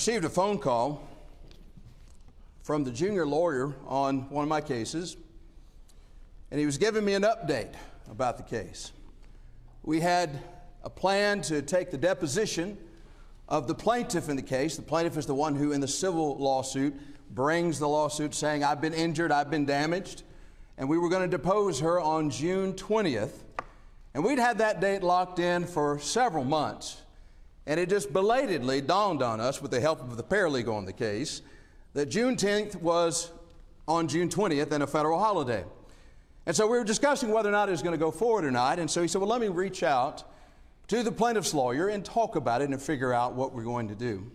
received a phone call from the junior lawyer on one of my cases, and he was giving me an update about the case. We had a plan to take the deposition of the plaintiff in the case. The plaintiff is the one who, in the civil lawsuit, brings the lawsuit saying, I've been injured, I've been damaged. And we were going to depose her on June 20th. And we'd had that date locked in for several months. And it just belatedly dawned on us, with the help of the paralegal on the case, that Juneteenth was on June 20th and a federal holiday. And so we were discussing whether or not it was going to go forward or not. And so he said, Well, let me reach out to the plaintiff's lawyer and talk about it and figure out what we're going to do.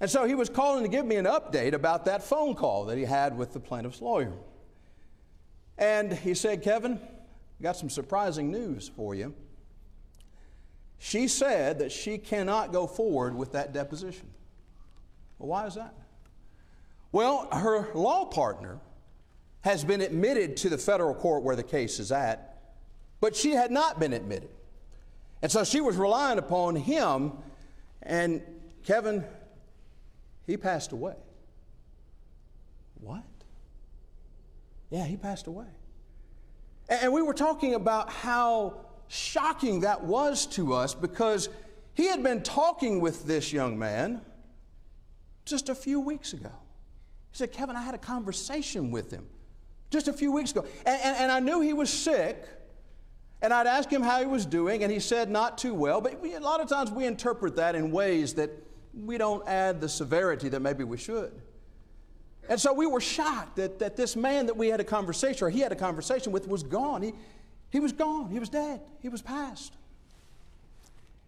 And so he was calling to give me an update about that phone call that he had with the plaintiff's lawyer. And he said, Kevin, got some surprising news for you. She said that she cannot go forward with that deposition. Well, why is that? Well, her law partner has been admitted to the federal court where the case is at, but she had not been admitted. And so she was relying upon him, and Kevin, he passed away. What? Yeah, he passed away. And we were talking about how shocking that was to us because he had been talking with this young man just a few weeks ago. He said, Kevin, I had a conversation with him just a few weeks ago. And, and, and I knew he was sick. And I'd ask him how he was doing, and he said not too well. But we, a lot of times we interpret that in ways that we don't add the severity that maybe we should. And so we were shocked that, that this man that we had a conversation, or he had a conversation with, was gone. He, he was gone. He was dead. He was past.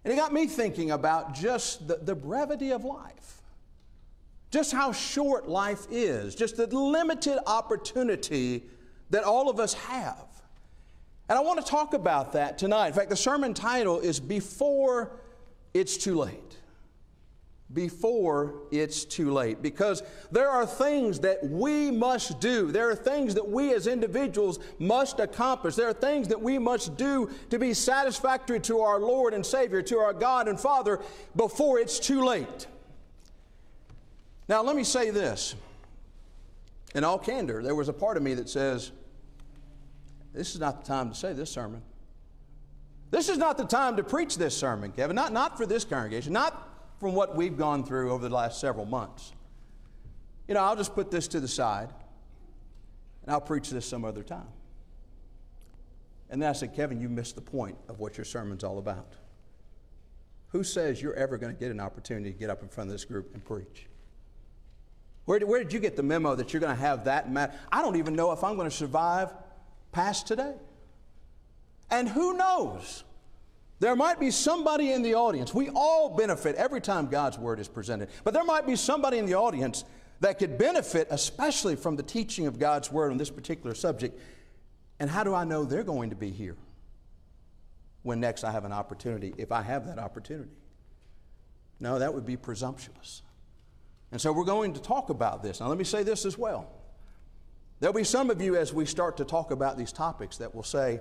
And it got me thinking about just the, the brevity of life, just how short life is, just the limited opportunity that all of us have. And I want to talk about that tonight. In fact, the sermon title is Before It's Too Late before it's too late. Because there are things that we must do. There are things that we as individuals must accomplish. There are things that we must do to be satisfactory to our Lord and Savior, to our God and Father, before it's too late. Now, let me say this. In all candor, there was a part of me that says, This is not the time to say this sermon. This is not the time to preach this sermon, Kevin. Not, not for this congregation, not from what we've gone through over the last several months. You know, I'll just put this to the side and I'll preach this some other time. And then I said, Kevin, you missed the point of what your sermon's all about. Who says you're ever going to get an opportunity to get up in front of this group and preach? Where did, where did you get the memo that you're going to have that matter? I don't even know if I'm going to survive past today. And who knows? There might be somebody in the audience. We all benefit every time God's word is presented. But there might be somebody in the audience that could benefit, especially from the teaching of God's word on this particular subject. And how do I know they're going to be here when next I have an opportunity, if I have that opportunity? No, that would be presumptuous. And so we're going to talk about this. Now, let me say this as well. There'll be some of you as we start to talk about these topics that will say,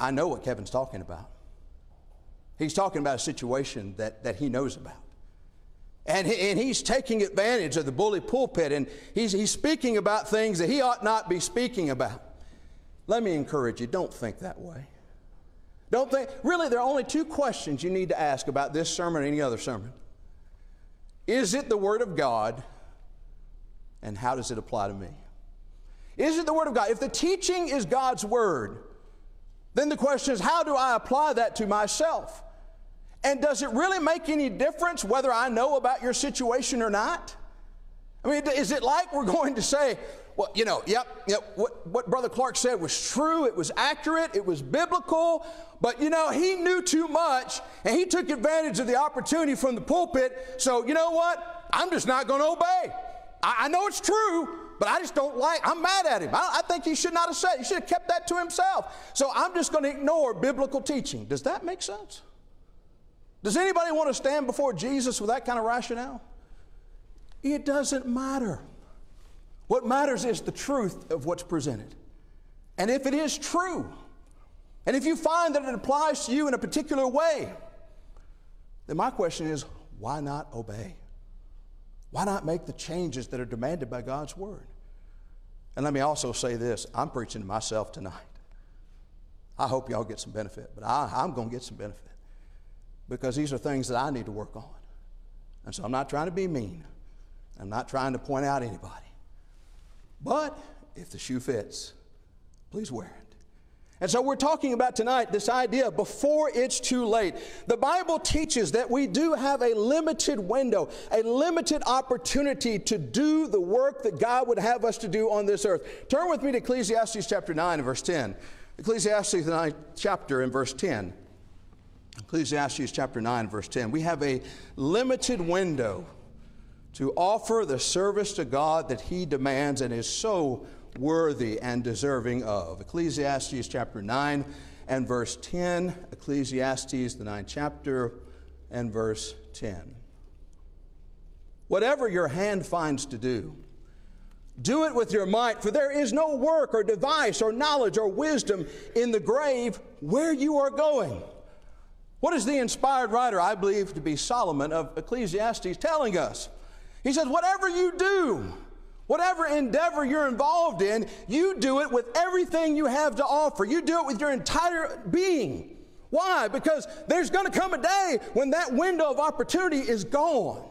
I know what Kevin's talking about. He's talking about a situation that, that he knows about. And, he, and he's taking advantage of the bully pulpit and he's, he's speaking about things that he ought not be speaking about. Let me encourage you don't think that way. Don't think, really, there are only two questions you need to ask about this sermon or any other sermon. Is it the Word of God? And how does it apply to me? Is it the Word of God? If the teaching is God's Word, then the question is, how do I apply that to myself? And does it really make any difference whether I know about your situation or not? I mean, is it like we're going to say, well, you know, yep, yep, what, what Brother Clark said was true, it was accurate, it was biblical, but you know, he knew too much and he took advantage of the opportunity from the pulpit, so you know what? I'm just not going to obey. I, I know it's true, but I just don't like, I'm mad at him. I, I think he should not have said, he should have kept that to himself. So I'm just going to ignore biblical teaching. Does that make sense? Does anybody want to stand before Jesus with that kind of rationale? It doesn't matter. What matters is the truth of what's presented. And if it is true, and if you find that it applies to you in a particular way, then my question is why not obey? Why not make the changes that are demanded by God's Word? And let me also say this I'm preaching to myself tonight. I hope y'all get some benefit, but I, I'm going to get some benefit because these are things that I need to work on. And so I'm not trying to be mean, I'm not trying to point out anybody. But if the shoe fits, please wear it. And so we're talking about tonight this idea before it's too late. The Bible teaches that we do have a limited window, a limited opportunity to do the work that God would have us to do on this earth. Turn with me to Ecclesiastes chapter 9 and verse 10. Ecclesiastes 9 chapter and verse 10. Ecclesiastes chapter 9 verse 10. We have a limited window to offer the service to God that he demands and is so worthy and deserving of. Ecclesiastes chapter 9 and verse 10, Ecclesiastes, the ninth chapter, and verse 10. Whatever your hand finds to do, do it with your might, for there is no work or device or knowledge or wisdom in the grave where you are going. What is the inspired writer, I believe to be Solomon of Ecclesiastes, telling us? He says, Whatever you do, Whatever endeavor you're involved in, you do it with everything you have to offer. You do it with your entire being. Why? Because there's going to come a day when that window of opportunity is gone.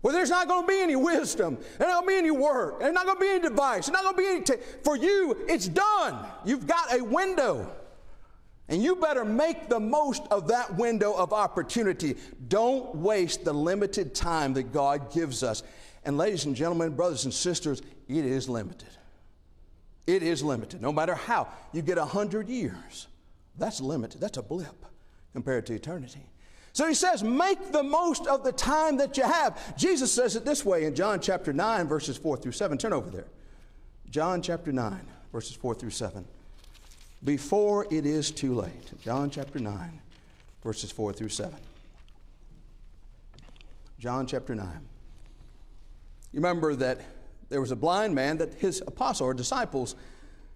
Where there's not going to be any wisdom, there's not going to be any work, there's not going to be any device, there's not going to be any. T- For you, it's done. You've got a window. And you better make the most of that window of opportunity. Don't waste the limited time that God gives us. And, ladies and gentlemen, brothers and sisters, it is limited. It is limited. No matter how you get a hundred years, that's limited. That's a blip compared to eternity. So he says, make the most of the time that you have. Jesus says it this way in John chapter 9, verses 4 through 7. Turn over there. John chapter 9, verses 4 through 7. Before it is too late. John chapter 9, verses 4 through 7. John chapter 9. You remember that there was a blind man that his apostle or disciples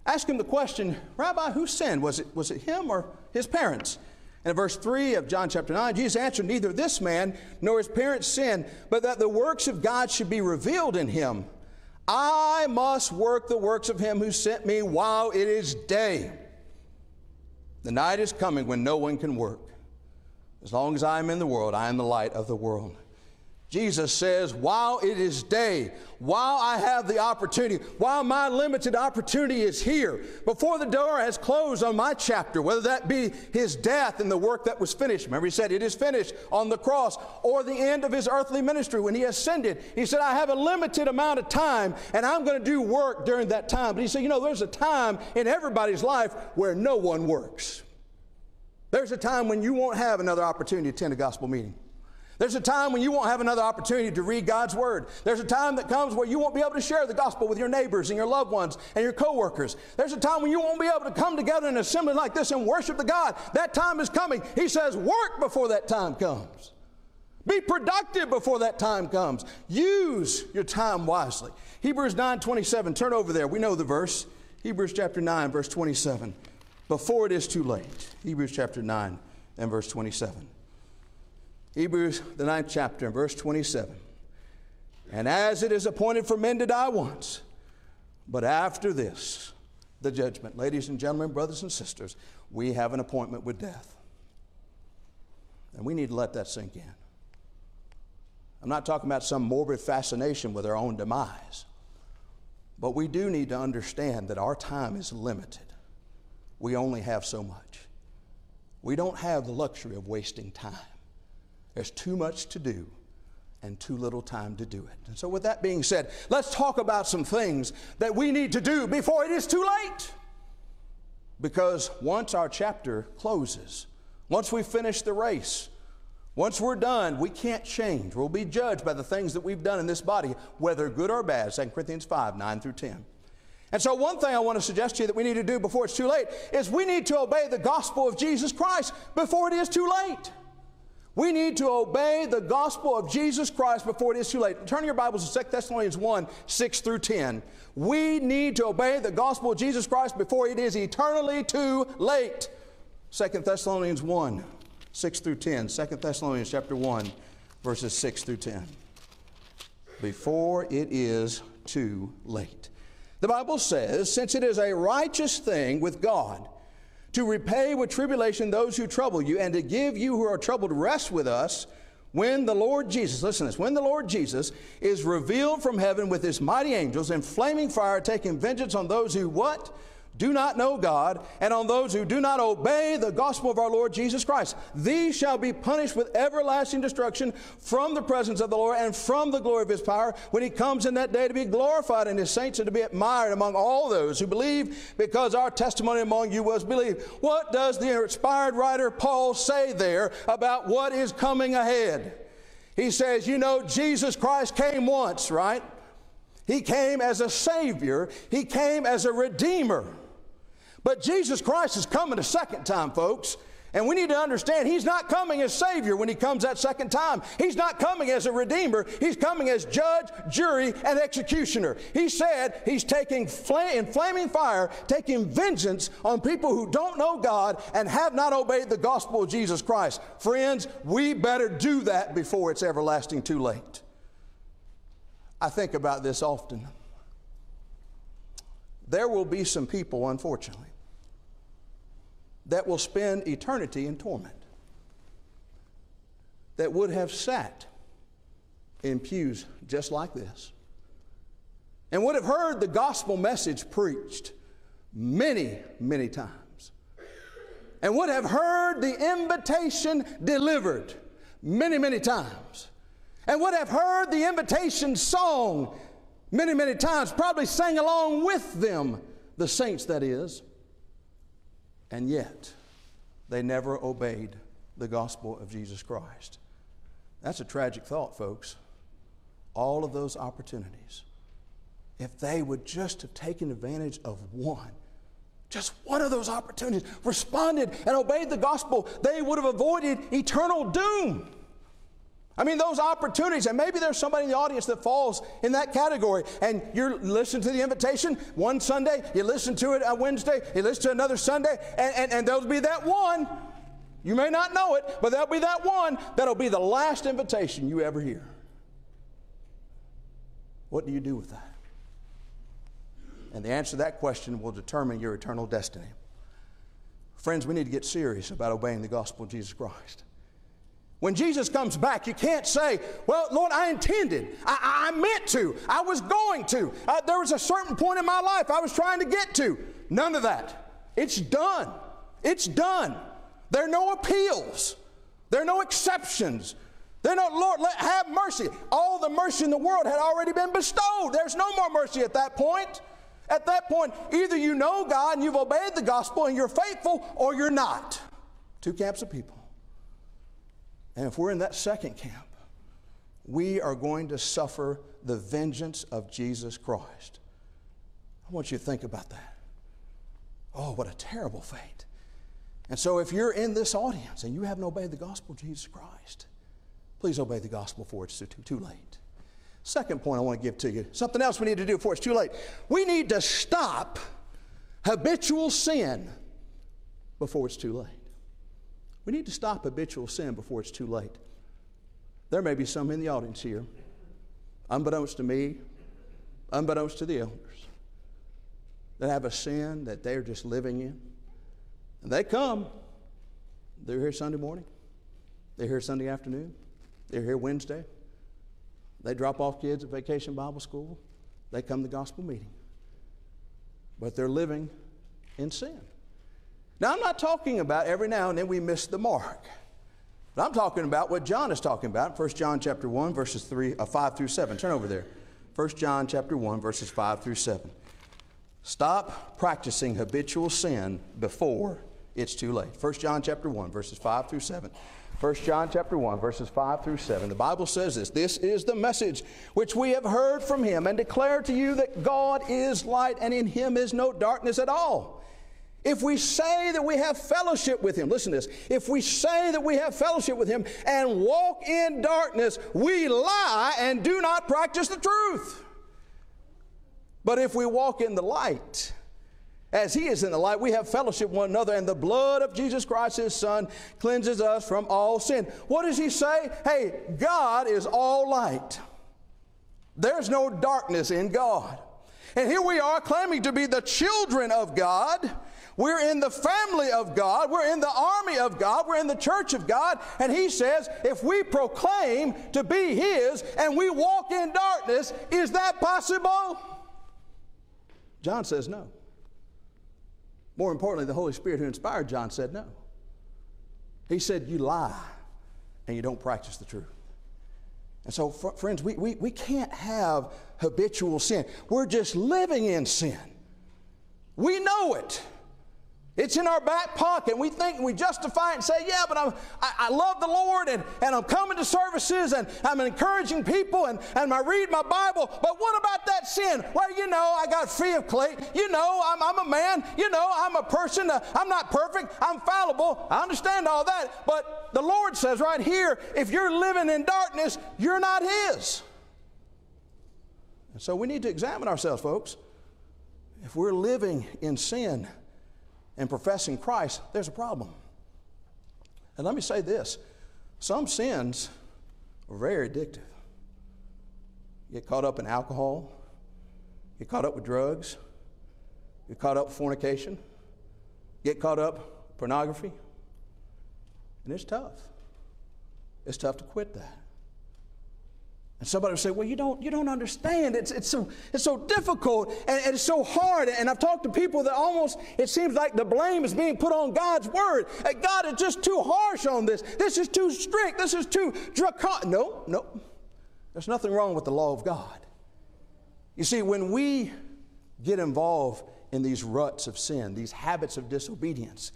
asked him the question, Rabbi, who sinned? Was it, was it him or his parents? And in verse 3 of John chapter 9, Jesus answered, Neither this man nor his parents sinned, but that the works of God should be revealed in him. I must work the works of him who sent me while it is day. The night is coming when no one can work. As long as I am in the world, I am the light of the world. Jesus says, while it is day, while I have the opportunity, while my limited opportunity is here, before the door has closed on my chapter, whether that be his death and the work that was finished. Remember, he said, It is finished on the cross, or the end of his earthly ministry when he ascended. He said, I have a limited amount of time, and I'm going to do work during that time. But he said, You know, there's a time in everybody's life where no one works. There's a time when you won't have another opportunity to attend a gospel meeting. There's a time when you won't have another opportunity to read God's Word. There's a time that comes where you won't be able to share the gospel with your neighbors and your loved ones and your coworkers. There's a time when you won't be able to come together in an assembly like this and worship the God. That time is coming. He says, work before that time comes. Be productive before that time comes. Use your time wisely. Hebrews 9 27. Turn over there. We know the verse. Hebrews chapter 9, verse 27. Before it is too late. Hebrews chapter 9 and verse 27. Hebrews, the ninth chapter, verse 27. And as it is appointed for men to die once, but after this, the judgment. Ladies and gentlemen, brothers and sisters, we have an appointment with death. And we need to let that sink in. I'm not talking about some morbid fascination with our own demise, but we do need to understand that our time is limited. We only have so much. We don't have the luxury of wasting time. There's too much to do and too little time to do it. And so, with that being said, let's talk about some things that we need to do before it is too late. Because once our chapter closes, once we finish the race, once we're done, we can't change. We'll be judged by the things that we've done in this body, whether good or bad. 2 Corinthians 5 9 through 10. And so, one thing I want to suggest to you that we need to do before it's too late is we need to obey the gospel of Jesus Christ before it is too late. We need to obey the gospel of Jesus Christ before it is too late. Turn your Bibles to 2 Thessalonians 1 6 through 10. We need to obey the gospel of Jesus Christ before it is eternally too late. 2 Thessalonians 1 6 through 10. 2 Thessalonians chapter 1, verses 6 through 10. Before it is too late. The Bible says, Since it is a righteous thing with God to repay with tribulation those who trouble you, and to give you who are troubled rest with us, when the Lord Jesus, listen to this, when the Lord Jesus is revealed from heaven with his mighty angels in flaming fire, taking vengeance on those who what? Do not know God, and on those who do not obey the gospel of our Lord Jesus Christ. These shall be punished with everlasting destruction from the presence of the Lord and from the glory of his power when he comes in that day to be glorified in his saints and to be admired among all those who believe, because our testimony among you was believed. What does the inspired writer Paul say there about what is coming ahead? He says, You know, Jesus Christ came once, right? He came as a Savior, He came as a Redeemer. But Jesus Christ is coming a second time, folks. And we need to understand He's not coming as Savior when He comes that second time. He's not coming as a Redeemer. He's coming as Judge, Jury, and Executioner. He said He's taking in flaming fire, taking vengeance on people who don't know God and have not obeyed the gospel of Jesus Christ. Friends, we better do that before it's everlasting too late. I think about this often. There will be some people, unfortunately, that will spend eternity in torment, that would have sat in pews just like this, and would have heard the gospel message preached many, many times, and would have heard the invitation delivered many, many times, and would have heard the invitation song many, many times, probably sang along with them, the saints, that is and yet they never obeyed the gospel of Jesus Christ. That's a tragic thought, folks. All of those opportunities, if they would just have taken advantage of one, just one of those opportunities, responded and obeyed the gospel, they would have avoided eternal doom. I mean, those opportunities, and maybe there's somebody in the audience that falls in that category, and you're listening to the invitation one Sunday, you listen to it on Wednesday, you listen to another Sunday, and, and, and there'll be that one. You may not know it, but there'll be that one that'll be the last invitation you ever hear. What do you do with that? And the answer to that question will determine your eternal destiny. Friends, we need to get serious about obeying the gospel of Jesus Christ. When Jesus comes back, you can't say, Well, Lord, I intended. I, I meant to. I was going to. Uh, there was a certain point in my life I was trying to get to. None of that. It's done. It's done. There are no appeals, there are no exceptions. There are no, Lord, let, have mercy. All the mercy in the world had already been bestowed. There's no more mercy at that point. At that point, either you know God and you've obeyed the gospel and you're faithful, or you're not. Two camps of people. And if we're in that second camp, we are going to suffer the vengeance of Jesus Christ. I want you to think about that. Oh, what a terrible fate. And so, if you're in this audience and you haven't obeyed the gospel of Jesus Christ, please obey the gospel before it's too, too, late. Second point I want to give to you something else we need to do before it's too late. We need to stop habitual sin before it's too late. We need to stop habitual sin before it's too late. There may be some in the audience here, unbeknownst to me, unbeknownst to the elders, that have a sin that they're just living in. And they come. They're here Sunday morning. They're here Sunday afternoon. They're here Wednesday. They drop off kids at vacation Bible school. They come to gospel meeting. But they're living in sin. Now, I'm not talking about every now and then we miss the mark. But I'm talking about what John is talking about, 1 John chapter 1, verses 3, uh, 5 through 7. Turn over there. 1 John chapter 1, verses 5 through 7. Stop practicing habitual sin before it's too late. 1 John chapter 1, verses 5 through 7. 1 John chapter 1 verses 5 through 7. The Bible says this, this is the message which we have heard from him and declare to you that God is light and in him is no darkness at all. If we say that we have fellowship with Him, listen to this. If we say that we have fellowship with Him and walk in darkness, we lie and do not practice the truth. But if we walk in the light, As he is in the light, we have fellowship one another, and the blood of Jesus Christ, his Son, cleanses us from all sin. What does he say? Hey, God is all light. There's no darkness in God. And here we are claiming to be the children of God. We're in the family of God. We're in the army of God. We're in the church of God. And he says, if we proclaim to be his and we walk in darkness, is that possible? John says no. More importantly, the Holy Spirit who inspired John said no. He said, You lie and you don't practice the truth. And so, friends, we, we, we can't have habitual sin. We're just living in sin. We know it. It's in our back pocket. We think we justify it and say, yeah, but I'm, I, I, love the Lord and, and I'm coming to services and I'm encouraging people and, and I read my Bible. But what about that sin? Well, you know, I got free of clay. You know, I'm, I'm a man. You know, I'm a person. I'm not perfect. I'm fallible. I understand all that. But the Lord says right here if you're living in darkness, you're not His. And so we need to examine ourselves, folks. If we're living in sin, and professing Christ, there's a problem. And let me say this some sins are very addictive. You get caught up in alcohol, you get caught up with drugs, you get caught up with fornication, get caught up pornography, and it's tough. It's tough to quit that. And somebody will say, Well, you don't, you don't understand. It's, it's, so, it's so difficult and, and, it's so hard. And I've talked to people that almost, it seems like the blame is being put on God's word. And God is just too harsh on this. This is too strict. This is too draconian. No, no. There's nothing wrong with the law of God. You see, when we get involved in these ruts of sin, these habits of disobedience,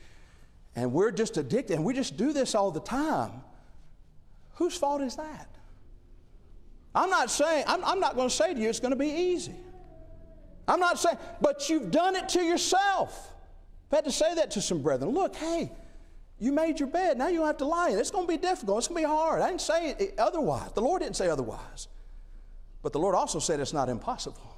and we're just addicted, and we just do this all the time, whose fault is that? I'm not saying, I'm, I'm not going to say to you it's going to be easy. I'm not saying, but you've done it to yourself. I've had to say that to some brethren. Look, hey, you made your bed. Now you have to lie in it. It's going to be difficult. It's going to be hard. I didn't say it otherwise. The Lord didn't say otherwise. But the Lord also said it's not impossible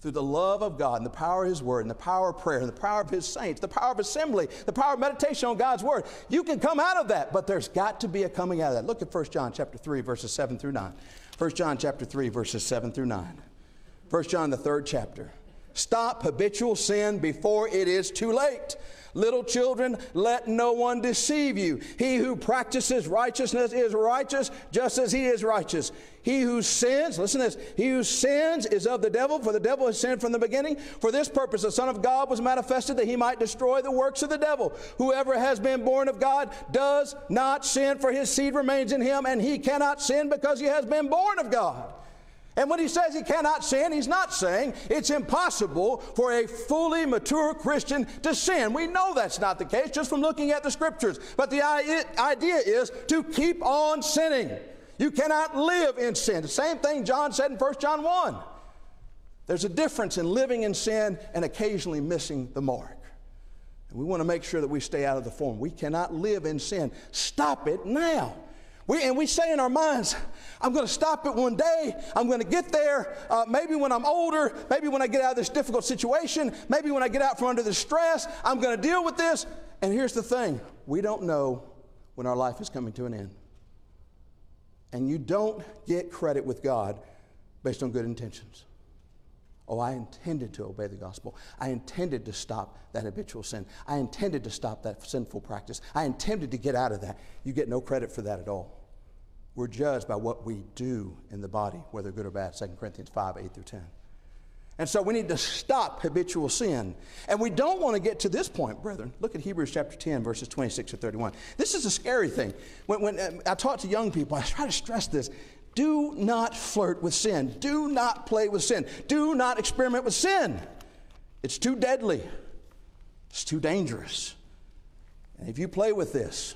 through the love of God and the power of His Word and the power of prayer and the power of His saints, the power of assembly, the power of meditation on God's Word. You can come out of that, but there's got to be a coming out of that. Look at 1 John chapter 3, verses 7 through 9. 1 John chapter 3, verses 7 through 9. 1 John, the third chapter. Stop habitual sin before it is too late. Little children, let no one deceive you. He who practices righteousness is righteous just as he is righteous. He who sins, listen to this, he who sins is of the devil, for the devil has sinned from the beginning. For this purpose, the Son of God was manifested that he might destroy the works of the devil. Whoever has been born of God does not sin, for his seed remains in him, and he cannot sin because he has been born of God. And when he says he cannot sin, he's not saying it's impossible for a fully mature Christian to sin. We know that's not the case just from looking at the scriptures. But the idea is to keep on sinning. You cannot live in sin. The same thing John said in 1 John 1. There's a difference in living in sin and occasionally missing the mark. And we want to make sure that we stay out of the form. We cannot live in sin. Stop it now. We, and we say in our minds, I'm going to stop it one day. I'm going to get there. Uh, maybe when I'm older, maybe when I get out of this difficult situation, maybe when I get out from under the stress, I'm going to deal with this. And here's the thing we don't know when our life is coming to an end. And you don't get credit with God based on good intentions. Oh, I intended to obey the gospel. I intended to stop that habitual sin. I intended to stop that sinful practice. I intended to get out of that. You get no credit for that at all. We're judged by what we do in the body, whether good or bad. 2 Corinthians 5 8 through 10. And so we need to stop habitual sin. And we don't want to get to this point, brethren. Look at Hebrews chapter 10, verses 26 to 31. This is a scary thing. When, when uh, I talk to young people, I try to stress this. Do not flirt with sin. Do not play with sin. Do not experiment with sin. It's too deadly. It's too dangerous. And if you play with this,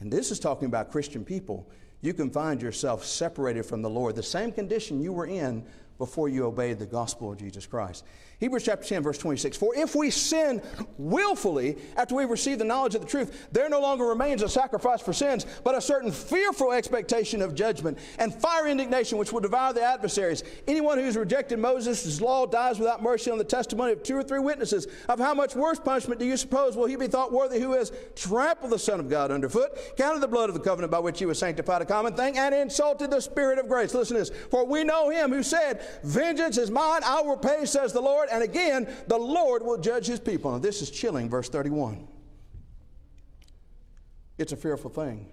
and this is talking about Christian people, you can find yourself separated from the Lord. The same condition you were in before you obeyed the gospel of Jesus Christ. Hebrews chapter 10, verse 26. For if we sin willfully after we've received the knowledge of the truth, there no longer remains a sacrifice for sins, but a certain fearful expectation of judgment and fire indignation which will devour the adversaries. Anyone who's rejected Moses' law dies without mercy on the testimony of two or three witnesses. Of how much worse punishment do you suppose will he be thought worthy who has trampled the Son of God underfoot, counted the blood of the covenant by which he was sanctified a common thing, and insulted the Spirit of grace? Listen to this. For we know him who said, Vengeance is mine, I will pay, says the Lord and again, the Lord will judge his people. Now, this is chilling, verse 31. It's a fearful thing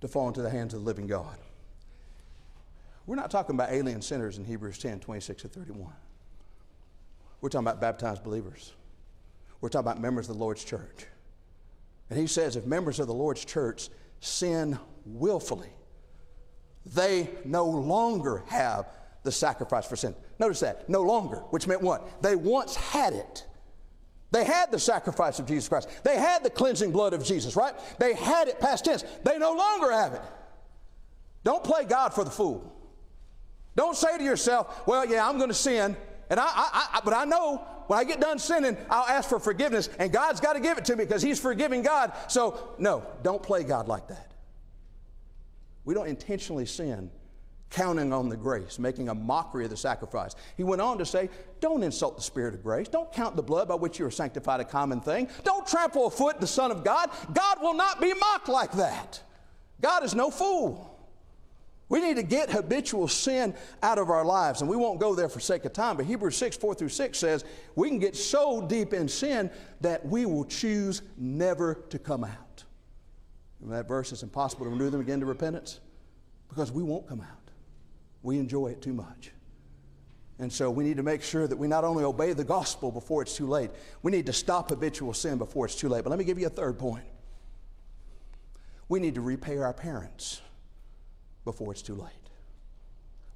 to fall into the hands of the living God. We're not talking about alien sinners in Hebrews 10 26 and 31. We're talking about baptized believers. We're talking about members of the Lord's church. And he says if members of the Lord's church sin willfully, they no longer have the sacrifice for sin. Notice that, no longer, which meant what? They once had it. They had the sacrifice of Jesus Christ. They had the cleansing blood of Jesus, right? They had it past tense. They no longer have it. Don't play God for the fool. Don't say to yourself, well, yeah, I'm going to sin, and I, I, I, but I know when I get done sinning, I'll ask for forgiveness, and God's got to give it to me because He's forgiving God. So, no, don't play God like that. We don't intentionally sin counting on the grace, making a mockery of the sacrifice. He went on to say, Don't insult the Spirit of grace. Don't count the blood by which you are sanctified a common thing. Don't trample a foot the Son of God. God will not be mocked like that. God is no fool. We need to get habitual sin out of our lives, and we won't go there for sake of time. But Hebrews 6, 4 through 6 says we can get so deep in sin that we will choose never to come out. Remember that verse? It's impossible to renew them again to repentance because we won't come out we enjoy it too much. And so we need to make sure that we not only obey the gospel before it's too late, we need to stop habitual sin before it's too late. But let me give you a third point. We need to repay our parents before it's too late.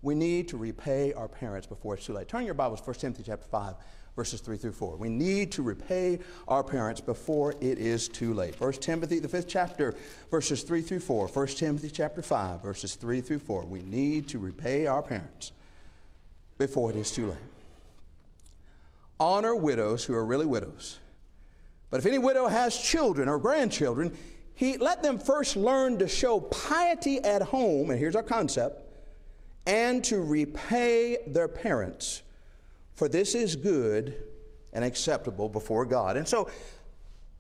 We need to repay our parents before it's too late. Turn your Bibles, 1 Timothy chapter 5, verses 3 through 4. We need to repay our parents before it is too late. 1 Timothy, the fifth chapter, verses 3 through 4. 1 Timothy chapter 5, verses 3 through 4. We need to repay our parents before it is too late. Honor widows who are really widows. But if any widow has children or grandchildren, he, let them first learn to show piety at home, and here's our concept, and to repay their parents for this is good and acceptable before God. And so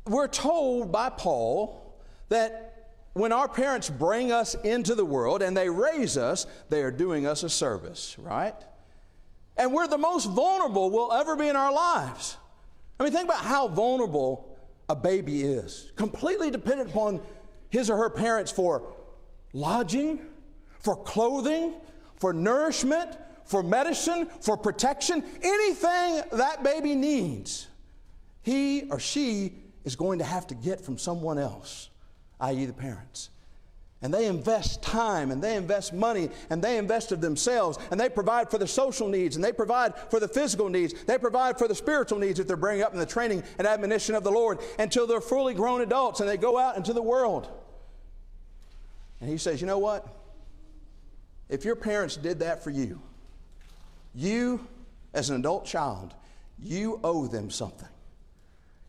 we're told by Paul that when our parents bring us into the world and they raise us, they are doing us a service, right? And we're the most vulnerable we'll ever be in our lives. I mean, think about how vulnerable a baby is, completely dependent upon his or her parents for lodging, for clothing, for nourishment, for medicine, for protection, anything that baby needs, he or she is going to have to get from someone else, i.e., the parents. And they invest time and they invest money and they invest of themselves and they provide for the social needs and they provide for the physical needs. They provide for the spiritual needs that they're bringing up in the training and admonition of the Lord until they're fully grown adults and they go out into the world. And he says, You know what? If your parents did that for you, you, as an adult child, you owe them something.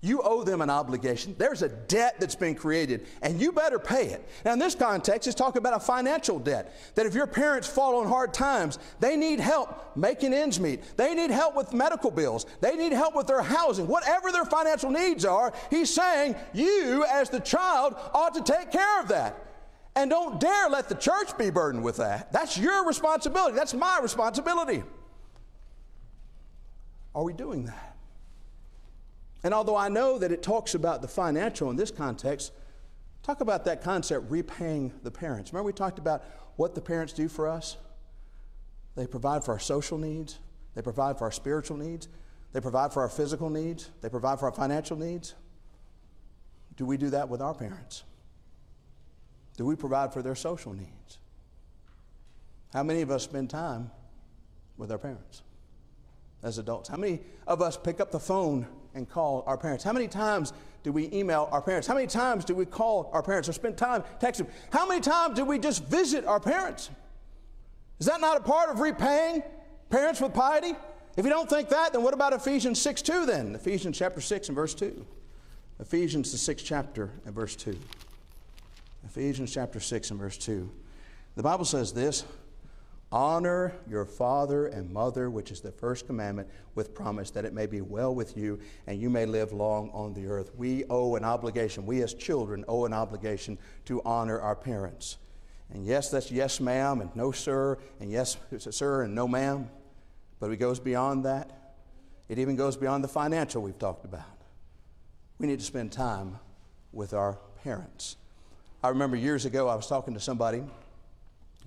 You owe them an obligation. There's a debt that's been created, and you better pay it. Now, in this context, it's talking about a financial debt. That if your parents fall on hard times, they need help making ends meet. They need help with medical bills. They need help with their housing. Whatever their financial needs are, he's saying you, as the child, ought to take care of that. And don't dare let the church be burdened with that. That's your responsibility. That's my responsibility. Are we doing that? And although I know that it talks about the financial in this context, talk about that concept repaying the parents. Remember, we talked about what the parents do for us? They provide for our social needs, they provide for our spiritual needs, they provide for our physical needs, they provide for our financial needs. Do we do that with our parents? Do we provide for their social needs? How many of us spend time with our parents? As adults? How many of us pick up the phone and call our parents? How many times do we email our parents? How many times do we call our parents or spend time texting? How many times do we just visit our parents? Is that not a part of repaying Parents with piety? If you don't think that, then what about Ephesians 6 2 then? Ephesians chapter 6 and verse 2. Ephesians, the sixth chapter and verse 2. Ephesians chapter 6 and verse 2. The Bible says this Honor your father and mother, which is the first commandment, with promise that it may be well with you and you may live long on the earth. We owe an obligation, we as children owe an obligation to honor our parents. And yes, that's yes, ma'am, and no, sir, and yes, sir, and no, ma'am. But it goes beyond that. It even goes beyond the financial we've talked about. We need to spend time with our parents. I remember years ago, I was talking to somebody,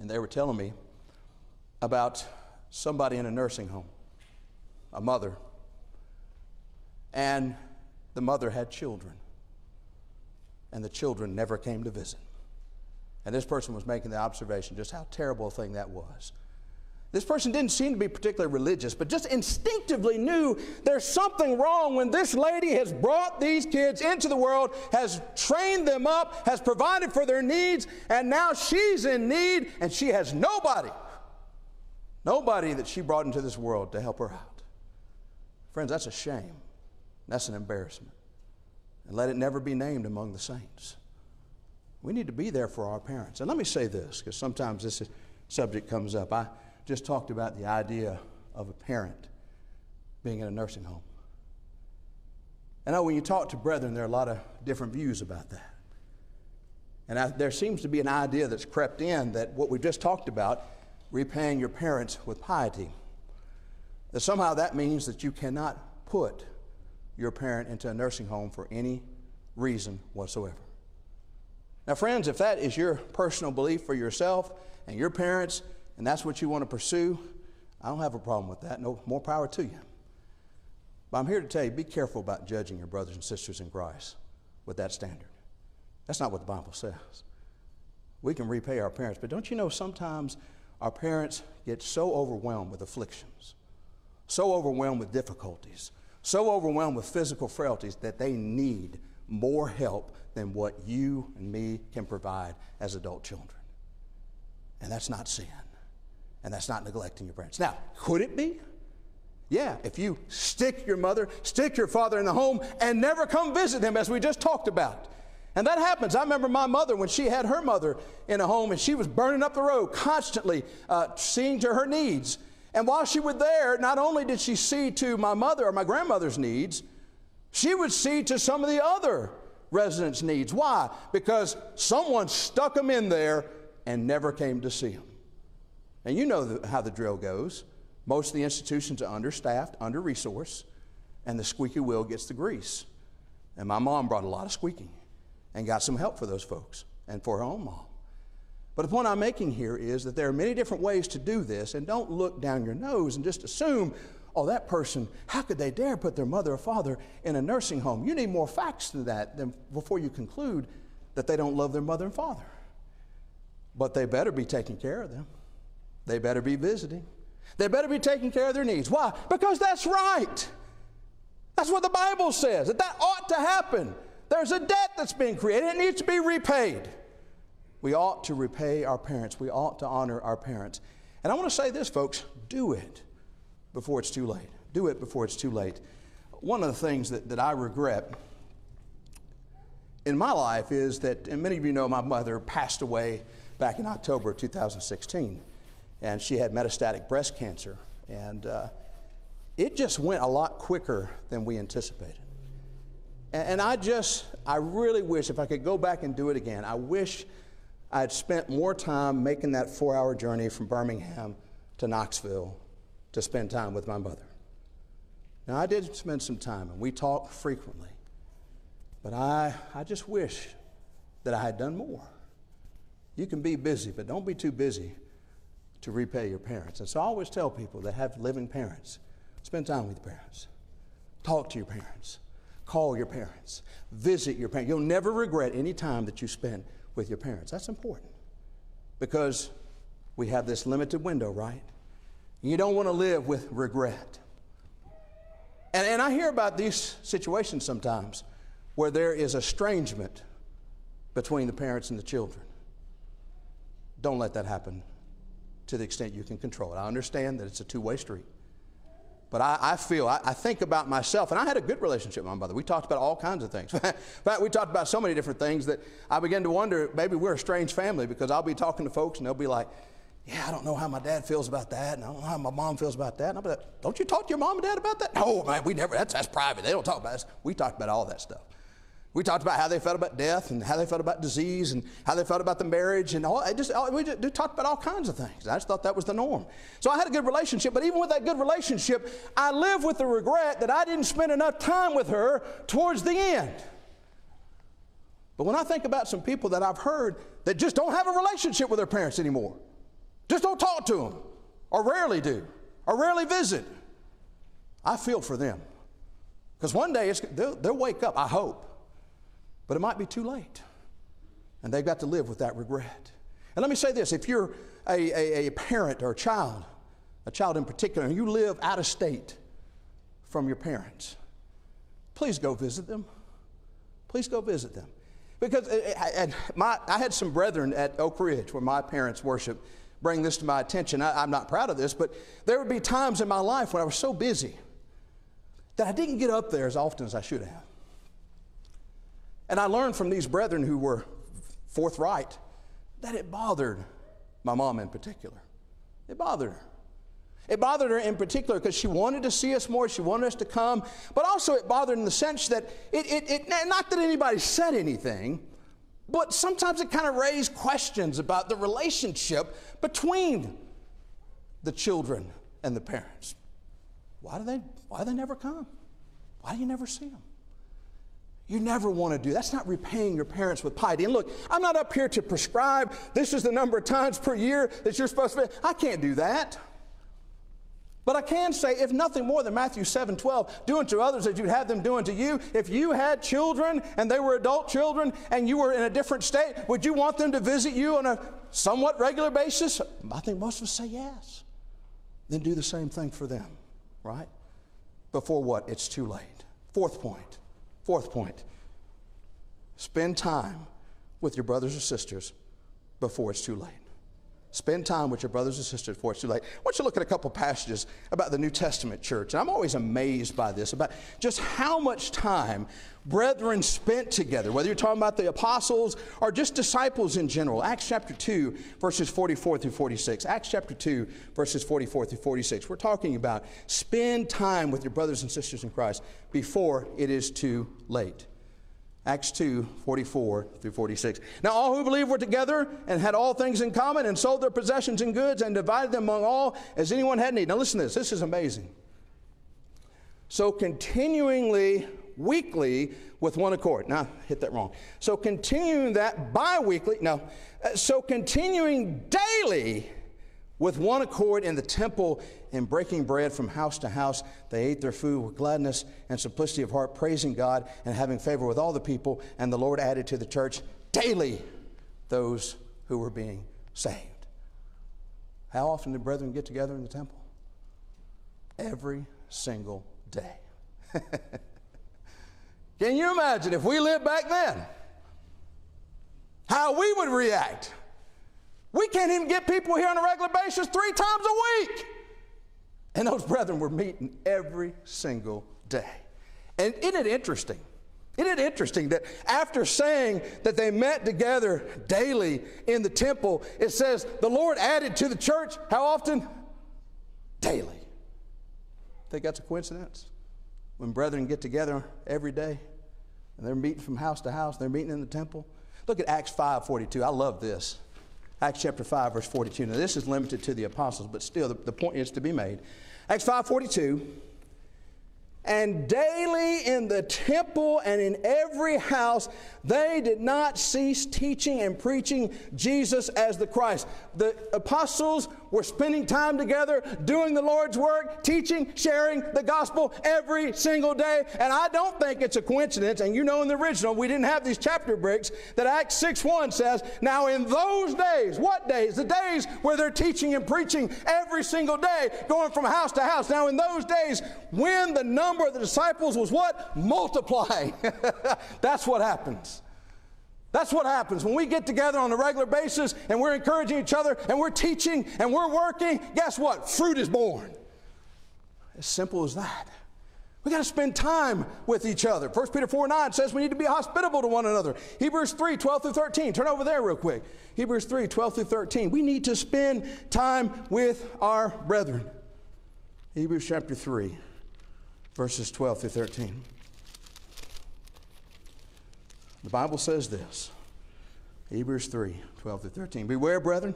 and they were telling me about somebody in a nursing home, a mother. And the mother had children, and the children never came to visit. And this person was making the observation just how terrible a thing that was. This person didn't seem to be particularly religious, but just instinctively knew there's something wrong when this lady has brought these kids into the world, has trained them up, has provided for their needs, and now she's in need and she has nobody Nobody that she brought into this world to help her out. Friends, that's a shame. That's an embarrassment. And let it never be named among the saints. We need to be there for our parents. And let me say this, because sometimes this subject comes up. I just talked about the idea of a parent being in a nursing home. And know when you talk to brethren, there are a lot of different views about that. And I, there seems to be an idea that's crept in that what we've just talked about repaying your parents with piety. That somehow that means that you cannot put your parent into a nursing home for any reason whatsoever. Now, friends, if that is your personal belief for yourself and your parents, and that's what you want to pursue, I don't have a problem with that. No more power to you. But I'm here to tell you be careful about judging your brothers and sisters in Christ with that standard. That's not what the Bible says. We can repay our parents, but don't you know sometimes our parents get so overwhelmed with afflictions, so overwhelmed with difficulties, so overwhelmed with physical frailties that they need more help than what you and me can provide as adult children. And that's not sin. And that's not neglecting your parents. Now, could it be? Yeah, if you stick your mother, stick your father in the home, and never come visit them, as we just talked about. And that happens. I remember my mother when she had her mother in a home and she was burning up the road, constantly uh, seeing to her needs. And while she was there, not only did she see to my mother or my grandmother's needs, she would see to some of the other residents' needs. Why? Because someone stuck them in there and never came to see them. And you know the, how the drill goes. Most of the institutions are understaffed, under resourced, and the squeaky wheel gets the grease. And my mom brought a lot of squeaking and got some help for those folks and for her own mom. But the point I'm making here is that there are many different ways to do this, and don't look down your nose and just assume, oh, that person, how could they dare put their mother or father in a nursing home? You need more facts than that than before you conclude that they don't love their mother and father. But they better be taking care of them. They better be visiting. They better be taking care of their needs. Why? Because that's right. That's what the Bible says, that that ought to happen. There's a debt that's being created, it needs to be repaid. We ought to repay our parents, we ought to honor our parents. And I want to say this, folks do it before it's too late. Do it before it's too late. One of the things that, that I regret in my life is that, and many of you know my mother passed away back in October of 2016, and she had metastatic breast cancer. And uh, it just went a lot quicker than we anticipated. And I just, I really wish if I could go back and do it again, I wish I had spent more time making that four hour journey from Birmingham to Knoxville to spend time with my mother. Now, I did spend some time and we talked frequently, but I, I just wish that I had done more. You can be busy, but don't be too busy to repay your parents. And so I always tell people that have living parents spend time with your parents, talk to your parents. Call your parents, visit your parents. You'll never regret any time that you spend with your parents. That's important because we have this limited window, right? You don't want to live with regret. And, and I hear about these situations sometimes where there is estrangement between the parents and the children. Don't let that happen to the extent you can control it. I understand that it's a two way street. But I, I feel, I, I, think about myself, and I had a good relationship with my mother. We talked about all kinds of things. In fact, we talked about so many different things that I began to wonder maybe we're a strange family because I'll be talking to folks and they'll be like, yeah, I don't know how my dad feels about that, and I don't know how my mom feels about that. And I'll be like, don't you talk to your mom and dad about that? No, man, we never, that's, that's private. They don't talk about us. We talked about all that stuff. We talked about how they felt about death and how they felt about disease and how they felt about the marriage and all. Just, we just, talked about all kinds of things. I just thought that was the norm. So I had a good relationship, but even with that good relationship, I live with the regret that I didn't spend enough time with her towards the end. But when I think about some people that I've heard that just don't have a relationship with their parents anymore, just don't talk to them, or rarely do, or rarely visit, I feel for them. Because one day they'll, they'll wake up, I hope but it might be too late. And they've got to live with that regret. And let me say this if you're a, a, a parent or a child, a child in particular, and you live out of state from your parents, please go visit them. Please go visit them. Because uh, uh, my, I had some brethren at Oak Ridge where my parents worship bring this to my attention. I, I'm not proud of this, but there would be times in my life when I was so busy that I didn't get up there as often as I should have. And I learned from these brethren who were forthright that it bothered my mom in particular. It bothered her. It bothered her in particular because she wanted to see us more, she wanted us to come, but also it bothered in the sense that it, it, it not that anybody said anything, but sometimes it kind of raised questions about the relationship between the children and the parents. Why do they, why do they never come? Why do you never see them? You never want to do. That's not repaying your parents with piety. And look, I'm not up here to prescribe this is the number of times per year that you're supposed to. I can't do that. But I can say, if nothing more than Matthew 7 12, doing to others as you'd have them doing to you, if you had children and they were adult children and you were in a different state, would you want them to visit you on a somewhat regular basis? I think most of us say yes. Then do the same thing for them, right? Before what? It's too late. Fourth point Fourth point spend time with your brothers or sisters before it's too late. Spend time with your brothers and sisters before it's too late. I want you to look at a couple passages about the New Testament church. And I'm always amazed by this, about just how much time brethren spent together, whether you're talking about the apostles or just disciples in general. Acts chapter 2, verses 44 through 46. Acts chapter 2, verses 44 through 46. We're talking about spend time with your brothers and sisters in Christ before it is too late. Acts 2, 44 through 46. Now, all who believed were together and had all things in common and sold their possessions and goods and divided them among all as anyone had need. Now, listen to this. This is amazing. So, continually, weekly, with one accord. Now, hit that wrong. So, continuing that bi weekly, no. Uh, so, continuing daily with one accord in the temple and breaking bread from house to house. They ate their food with gladness and simplicity of heart, praising God and having favor with all the people. And the Lord added to the church daily those who were being saved. How often did brethren get together in the temple? Every single day. Can you imagine if we lived back then? How we would react? We can't even get people here on a regular basis three times a week. And those brethren were meeting every single day. And isn't it interesting? Isn't it interesting that after saying that they met together daily in the temple, it says the Lord added to the church how often? Daily. Think that's a coincidence? When brethren get together every day and they're meeting from house to house, they're meeting in the temple. Look at Acts 5:42. I love this. Acts chapter 5, verse 42. Now, this is limited to the apostles, but still, the, the point is to be made. Acts 5 42 and daily in the temple and in every house, they did not cease teaching and preaching Jesus as the Christ. The apostles were spending time together, doing the Lord's work, teaching, sharing the gospel every single day. And I don't think it's a coincidence, and you know in the original, we didn't have these chapter breaks, that Acts 6 1 says, Now in those days, what days? The days where they're teaching and preaching every single day, going from house to house. Now in those days, when the number of the disciples was what? Multiplying. That's what happens. That's what happens when we get together on a regular basis and we're encouraging each other and we're teaching and we're working. Guess what? Fruit is born. As simple as that. We got to spend time with each other. 1 Peter 4 9 says we need to be hospitable to one another. Hebrews 3 12 through 13. Turn over there real quick. Hebrews 3 12 through 13. We need to spend time with our brethren. Hebrews chapter 3, verses 12 through 13. The Bible says this Hebrews 3 12 through 13. Beware, brethren,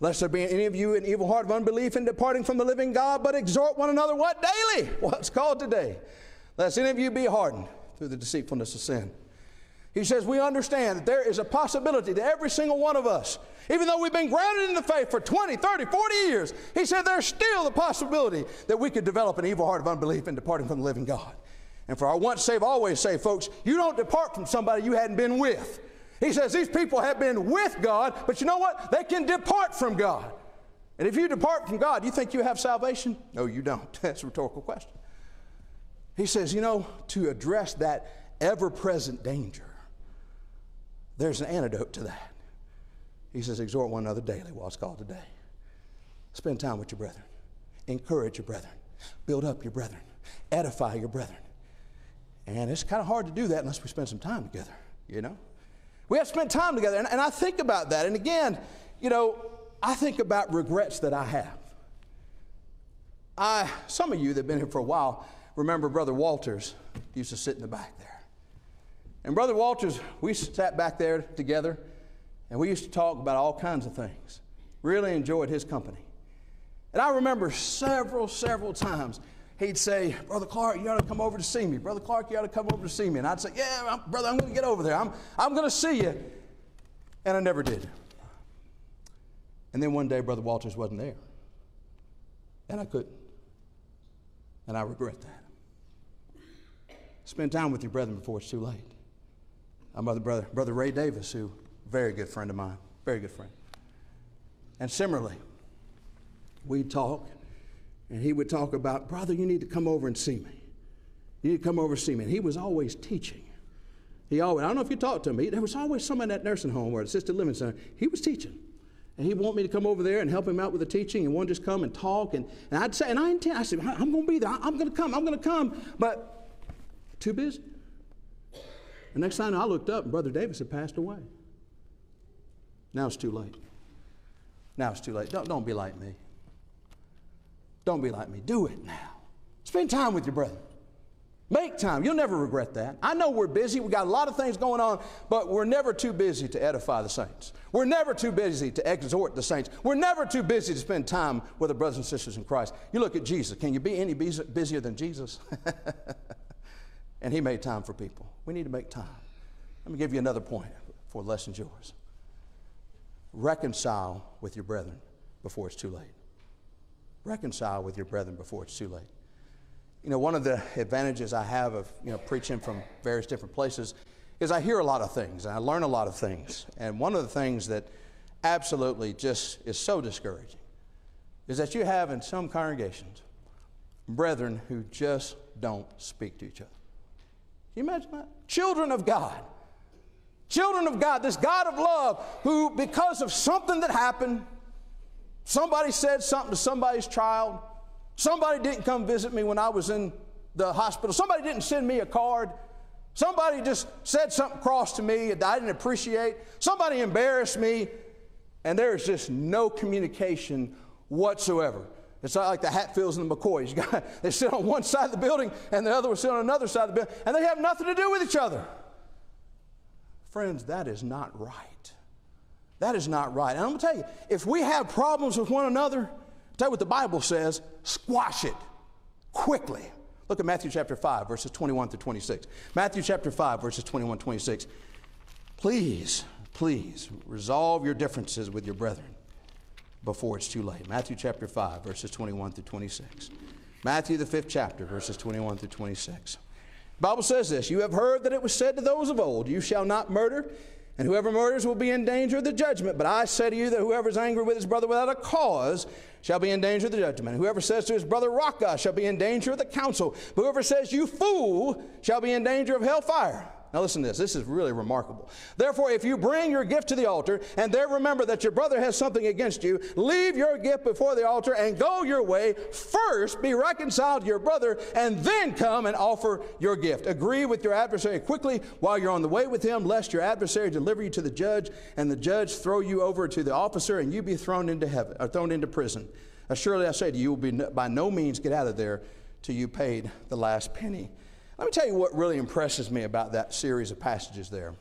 lest there be any of you an evil heart of unbelief in departing from the living God, but exhort one another what daily? What's called today? Lest any of you be hardened through the deceitfulness of sin. He says, We understand that there is a possibility to every single one of us, even though we've been grounded in the faith for 20, 30, 40 years, he said there's still the possibility that we could develop an evil heart of unbelief in departing from the living God. And for our once saved, always saved folks, you don't depart from somebody you hadn't been with. He says these people have been with God, but you know what? They can depart from God. And if you depart from God, you think you have salvation? No, you don't. That's a rhetorical question. He says, you know, to address that ever present danger, there's an antidote to that. He says, exhort one another daily while it's called today. Spend time with your brethren, encourage your brethren, build up your brethren, edify your brethren. And it's kind of hard to do that unless we spend some time together, you know? We have to spend time together. And, and I think about that. And again, you know, I think about regrets that I have. I, some of you that have been here for a while remember Brother Walters used to sit in the back there. And Brother Walters, we sat back there together and we used to talk about all kinds of things. Really enjoyed his company. And I remember several, several times he'd say, Brother Clark, you ought to come over to see me. Brother Clark, you ought to come over to see me. And I'd say, Yeah, I'm, brother, I'm going to get over there. I'm, I'm going to see you. And I never did. And then one day, Brother Walters wasn't there. And I couldn't. And I regret that. Spend time with your brethren before it's too late. I'm brother, brother, brother Ray Davis, who very good friend of mine, very good friend. And similarly, we'd talk and he would talk about, Brother, you need to come over and see me. You need to come over and see me. And he was always teaching. He always, I don't know if you talked to him, there was always someone in that nursing home or assisted living center. He was teaching. And he'd want me to come over there and help him out with the teaching and one just come and talk. And, and I'd say, and I intend, I said, I'm going to be there. I'm going to come. I'm going to come. But too busy. The next time I looked up, Brother Davis had passed away. Now it's too late. Now it's too late. Don't, don't be like me. Don't be like me. Do it now. Spend time with your brother. Make time. You'll never regret that. I know we're busy. We got a lot of things going on, but we're never too busy to edify the saints. We're never too busy to exhort the saints. We're never too busy to spend time with the brothers and sisters in Christ. You look at Jesus. Can you be any busier than Jesus? and he made time for people. We need to make time. Let me give you another point for lessons yours. Reconcile with your brethren before it's too late. Reconcile with your brethren before it's too late. You know, one of the advantages I have of, you know, preaching from various different places is I hear a lot of things and I learn a lot of things. And one of the things that absolutely just is so discouraging is that you have in some congregations brethren who just don't speak to each other. Can you imagine that? Children of God. Children of God, this God of love, who, because of something that happened, Somebody said something to somebody's child. Somebody didn't come visit me when I was in the hospital. Somebody didn't send me a card. Somebody just said something cross to me that I didn't appreciate. Somebody embarrassed me. And there's just no communication whatsoever. It's not like the Hatfields and the McCoys. Got, they sit on one side of the building and the other will sit on another side of the building, and they have nothing to do with each other. Friends, that is not right. That is not right. And I'm going to tell you, if we have problems with one another, tell you what the Bible says squash it quickly. Look at Matthew chapter 5, verses 21 to 26. Matthew chapter 5, verses 21 26. Please, please resolve your differences with your brethren before it's too late. Matthew chapter 5, verses 21 through 26. Matthew, the fifth chapter, verses 21 through 26. The Bible says this You have heard that it was said to those of old, You shall not murder and whoever murders will be in danger of the judgment. But I say to you that whoever is angry with his brother without a cause shall be in danger of the judgment. Whoever says to his brother, Raca, shall be in danger of the council. But whoever says, You fool, shall be in danger of hellfire. Now listen to this. This is really remarkable. Therefore, if you bring your gift to the altar and there remember that your brother has something against you, leave your gift before the altar and go your way. First be reconciled to your brother and then come and offer your gift. Agree with your adversary quickly while you're on the way with him, lest your adversary deliver you to the judge and the judge throw you over to the officer and you be thrown into heaven or thrown into prison. Surely I say to you, you will be by no means get out of there till you paid the last penny. Let me tell you what really impresses me about that series of passages there.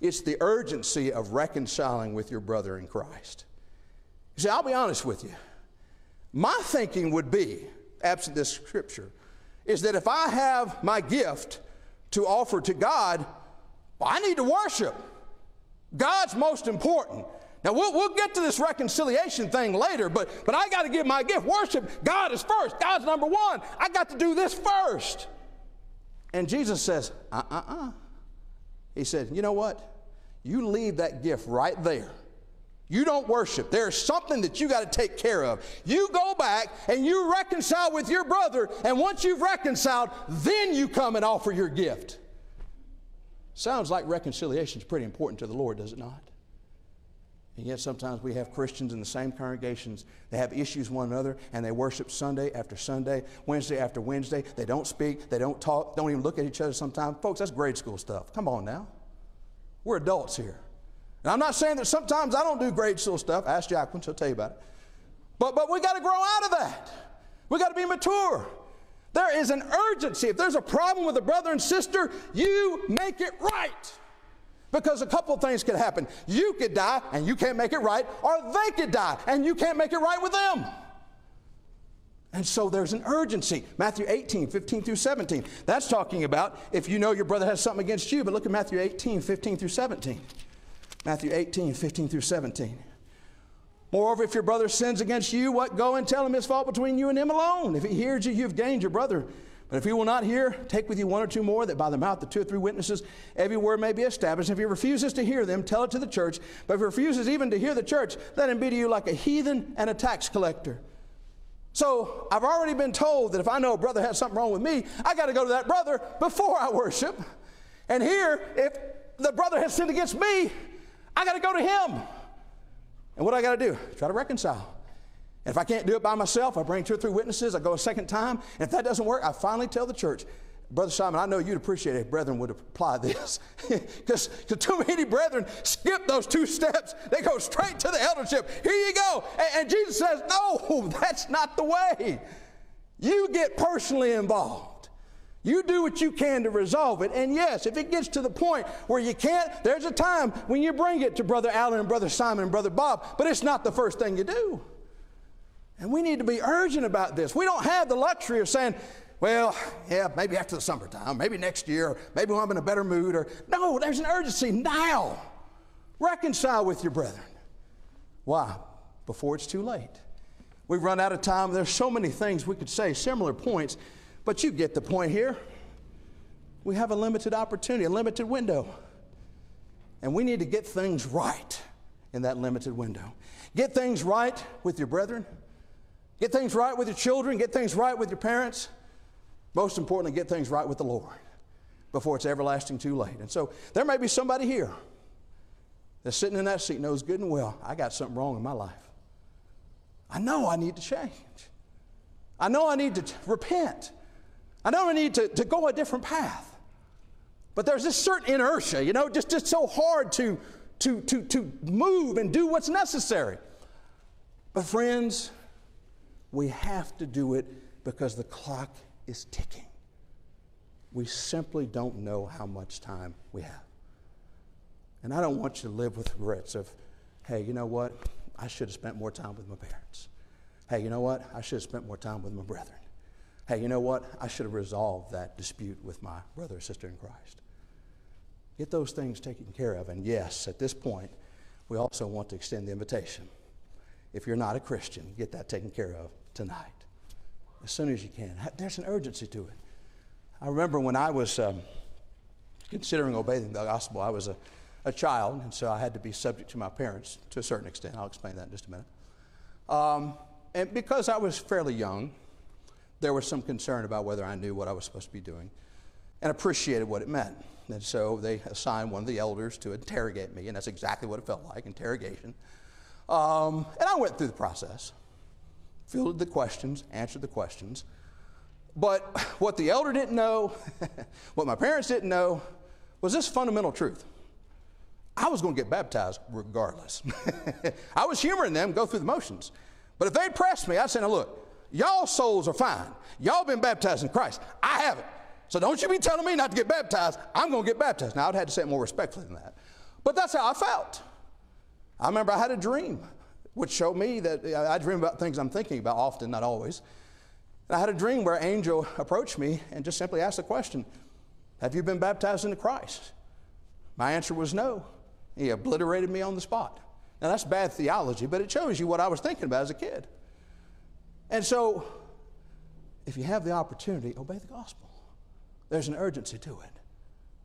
It's the urgency of reconciling with your brother in Christ. You see, I'll be honest with you. My thinking would be, absent this scripture, is that if I have my gift to offer to God, I need to worship. God's most important. Now, we'll, we'll get to this reconciliation thing later, but, but I got to give my gift. Worship, God is first. God's number one. I got to do this first. And Jesus says, uh uh uh. He said, You know what? You leave that gift right there. You don't worship. There's something that you got to take care of. You go back and you reconcile with your brother, and once you've reconciled, then you come and offer your gift. Sounds like reconciliation is pretty important to the Lord, does it not? And yet sometimes we have Christians in the same congregations. They have issues one another and they worship Sunday after Sunday, Wednesday after Wednesday. They don't speak, they don't talk, don't even look at each other sometimes. Folks, that's grade school stuff. Come on now. We're adults here. And I'm not saying that sometimes I don't do grade school stuff. Ask Jacqueline, she'll tell you about it. But, but we got to grow out of that. We got to be mature. There is an urgency. If there's a problem with a brother and sister, you make it right. Because a couple things could happen. You could die and you can't make it right, or they could die and you can't make it right with them. And so there's an urgency. Matthew 18, 15 through 17. That's talking about if you know your brother has something against you, but look at Matthew 18, 15 through 17. Matthew 18, 15 through 17. Moreover, if your brother sins against you, what? Go and tell him his fault between you and him alone. If he hears you, you've gained your brother. But if he will not hear, take with you one or two more, that by the mouth of two or three witnesses every word may be established. If he refuses to hear them, tell it to the church. But if he refuses even to hear the church, let him be to you like a heathen and a tax collector. So I've already been told that if I know a brother has something wrong with me, I got to go to that brother before I worship. And here, if the brother has sinned against me, I got to go to him. And what I got to do? Try to reconcile. If I can't do it by myself, I bring two or three witnesses, I go a second time. And if that doesn't work, I finally tell the church, Brother Simon, I know you'd appreciate it if brethren would apply this. Because too many brethren skip those two steps. They go straight to the eldership. Here you go. And, and Jesus says, No, that's not the way. You get personally involved. You do what you can to resolve it. And yes, if it gets to the point where you can't, there's a time when you bring it to Brother Allen and Brother Simon and Brother Bob, but it's not the first thing you do. And we need to be urgent about this. We don't have the luxury of saying, well, yeah, maybe after the summertime, maybe next year, maybe when I'm in a better mood. Or no, there's an urgency now. Reconcile with your brethren. Why? Before it's too late. We've run out of time. There's so many things we could say, similar points, but you get the point here. We have a limited opportunity, a limited window. And we need to get things right in that limited window. Get things right with your brethren. Get things right with your children, get things right with your parents. Most importantly, get things right with the Lord before it's everlasting too late. And so there may be somebody here that's sitting in that seat knows good and well, I got something wrong in my life. I know I need to change. I know I need to t- repent. I know I need to, to go a different path. But there's this certain inertia, you know, just, just so hard to, to, to, to move and do what's necessary. But, friends, we have to do it because the clock is ticking. We simply don't know how much time we have. And I don't want you to live with regrets of, hey, you know what? I should have spent more time with my parents. Hey, you know what? I should have spent more time with my brethren. Hey, you know what? I should have resolved that dispute with my brother or sister in Christ. Get those things taken care of. And yes, at this point, we also want to extend the invitation. If you're not a Christian, get that taken care of tonight as soon as you can. There's an urgency to it. I remember when I was um, considering obeying the gospel, I was a, a child, and so I had to be subject to my parents to a certain extent. I'll explain that in just a minute. Um, and because I was fairly young, there was some concern about whether I knew what I was supposed to be doing. and appreciated what it meant. And so they assigned one of the elders to interrogate me, and that's exactly what it felt like interrogation. Um, and I went through the process, fielded the questions, answered the questions. But what the elder didn't know, what my parents didn't know, was this fundamental truth. I was going to get baptized regardless. I was humoring them, go through the motions. But if they pressed me, I'd say, now look, y'all souls are fine. Y'all been baptized in Christ. I haven't. So don't you be telling me not to get baptized. I'm going to get baptized. Now, I'd had to say it more respectfully than that. But that's how I felt. I remember I had a dream which showed me that I dream about things I'm thinking about often, not always. And I had a dream where an angel approached me and just simply asked the question Have you been baptized into Christ? My answer was no. He obliterated me on the spot. Now, that's bad theology, but it shows you what I was thinking about as a kid. And so, if you have the opportunity, obey the gospel. There's an urgency to it.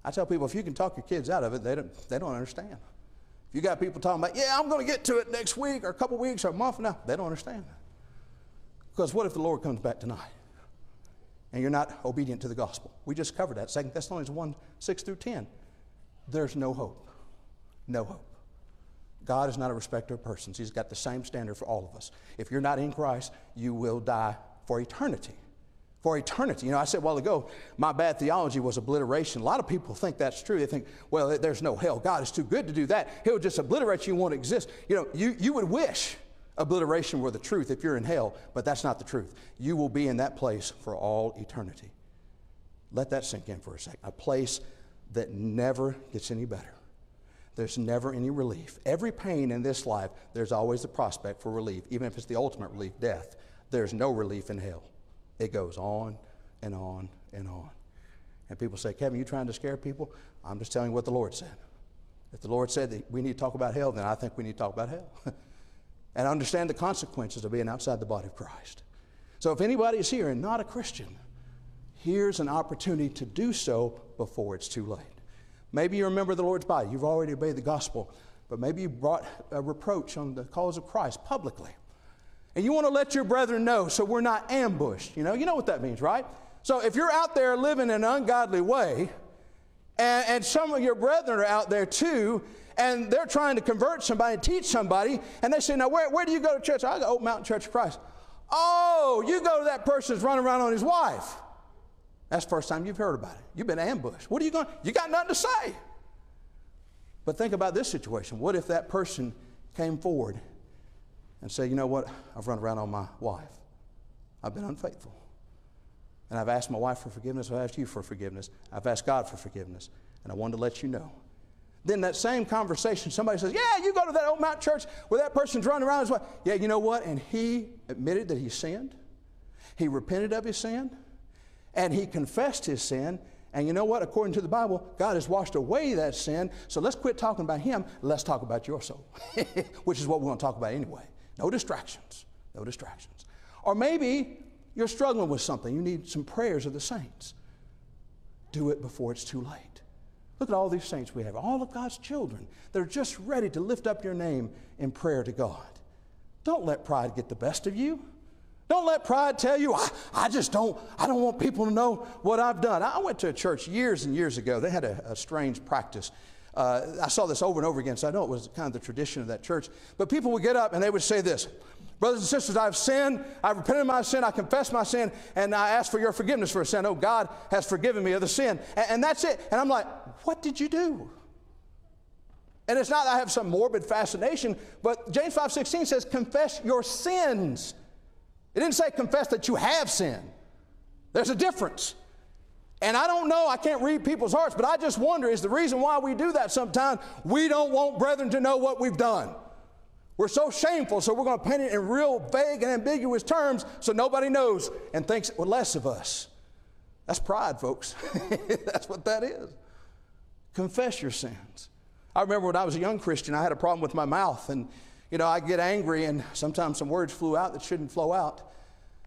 I tell people if you can talk your kids out of it, they don't, they don't understand. If you got people talking about, yeah, I'm going to get to it next week or a couple weeks or a month now, they don't understand. Because what if the Lord comes back tonight and you're not obedient to the gospel? We just covered that. 2 Thessalonians 1 6 through 10. There's no hope. No hope. God is not a respecter of persons. He's got the same standard for all of us. If you're not in Christ, you will die for eternity for eternity. You know, I said a while ago, my bad theology was obliteration. A lot of people think that's true. They think, well, there's no hell. God is too good to do that. He'll just obliterate you won't exist. You know, you, you would wish obliteration were the truth if you're in hell, but that's not the truth. You will be in that place for all eternity. Let that sink in for a second. A place that never gets any better. There's never any relief. Every pain in this life, there's always the prospect for relief, even if it's the ultimate relief, death. There's no relief in hell. It goes on and on and on. And people say, Kevin, you trying to scare people? I'm just telling you what the Lord said. If the Lord said that we need to talk about hell, then I think we need to talk about hell. and understand the consequences of being outside the body of Christ. So if anybody is here and not a Christian, here's an opportunity to do so before it's too late. Maybe you remember the Lord's body, you've already obeyed the gospel, but maybe you brought a reproach on the cause of Christ publicly. And you want to let your brethren know so we're not ambushed. You know, you know what that means, right? So if you're out there living in an ungodly way, and, and some of your brethren are out there too, and they're trying to convert somebody and teach somebody, and they say, Now, where, where do you go to church? I go to Oak Mountain Church of Christ. Oh, you go to that person that's running around on his wife. That's the first time you've heard about it. You've been ambushed. What are you going? You got nothing to say. But think about this situation. What if that person came forward and say, you know what, I've run around on my wife. I've been unfaithful. And I've asked my wife for forgiveness. I've asked you for forgiveness. I've asked God for forgiveness. And I wanted to let you know. Then that same conversation, somebody says, Yeah, you go to that old Mount church where that person's running around his wife. Yeah, you know what? And he admitted that he sinned. He repented of his sin. And he confessed his sin. And you know what? According to the Bible, God has washed away that sin. So let's quit talking about him. Let's talk about your soul, which is what we want to talk about anyway. No distractions. No distractions. Or maybe you're struggling with something. You need some prayers of the saints. Do it before it's too late. Look at all these saints we have, all of God's children. They're just ready to lift up your name in prayer to God. Don't let pride get the best of you. Don't let pride tell you, I, I just don't, I don't want people to know what I've done. I went to a church years and years ago. They had a, a strange practice. Uh, I saw this over and over again, so I know it was kind of the tradition of that church. But people would get up and they would say this Brothers and sisters, I've sinned. I've repented of my sin. I confess my sin. And I ask for your forgiveness for a sin. Oh, God has forgiven me of the sin. And, and that's it. And I'm like, what did you do? And it's not I have some morbid fascination, but James 5.16 says, confess your sins. It didn't say confess that you have sin. There's a difference. And I don't know, I can't read people's hearts, but I just wonder is the reason why we do that sometimes we don't want brethren to know what we've done. We're so shameful, so we're going to paint it in real vague and ambiguous terms so nobody knows and thinks less of us. That's pride, folks. That's what that is. Confess your sins. I remember when I was a young Christian, I had a problem with my mouth, and you know, I get angry, and sometimes some words flew out that shouldn't flow out.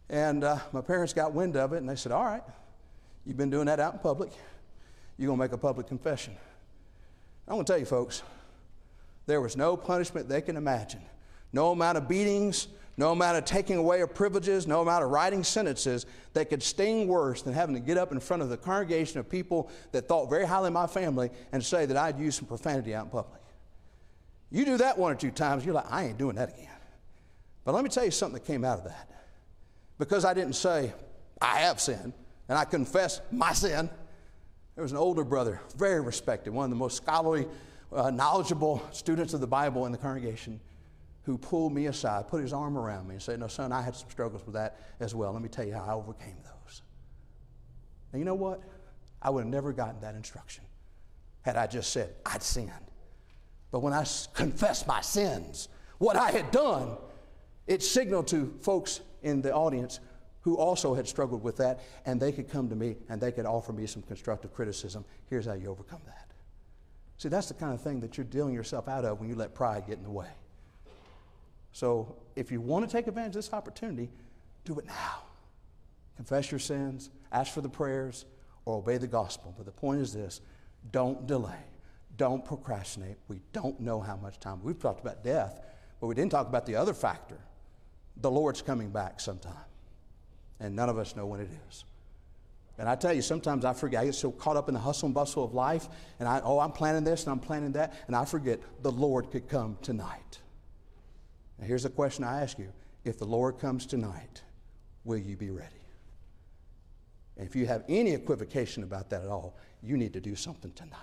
And uh, my parents got wind of it, and they said, All right, You've been doing that out in public. You're going to make a public confession. I'm going to tell you, folks, there was no punishment they can imagine. No amount of beatings, no amount of taking away of privileges, no amount of writing sentences that could sting worse than having to get up in front of the congregation of people that thought very highly of my family and say that I'd used some profanity out in public. You do that one or two times, you're like, I ain't doing that again. But let me tell you something that came out of that. Because I didn't say, I have sinned, and I confess my sin. There was an older brother, very respected, one of the most scholarly, uh, knowledgeable students of the Bible in the congregation who pulled me aside, put his arm around me, and said, No, son, I had some struggles with that as well. Let me tell you how I overcame those. And you know what? I would have never gotten that instruction had I just said, I'd sinned. But when I confessed my sins, what I had done, it signaled to folks in the audience who also had struggled with that, and they could come to me and they could offer me some constructive criticism. Here's how you overcome that. See, that's the kind of thing that you're dealing yourself out of when you let pride get in the way. So if you want to take advantage of this opportunity, do it now. Confess your sins, ask for the prayers, or obey the gospel. But the point is this don't delay, don't procrastinate. We don't know how much time. We've talked about death, but we didn't talk about the other factor the Lord's coming back sometime. And none of us know when it is. And I tell you, sometimes I forget. I get so caught up in the hustle and bustle of life, and I, oh, I'm planning this and I'm planning that, and I forget the Lord could come tonight. Now, here's a question I ask you If the Lord comes tonight, will you be ready? And if you have any equivocation about that at all, you need to do something tonight.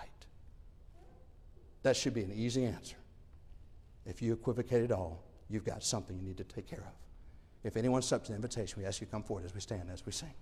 That should be an easy answer. If you equivocate at all, you've got something you need to take care of. If anyone accepts the invitation, we ask you to come forward as we stand, as we sing.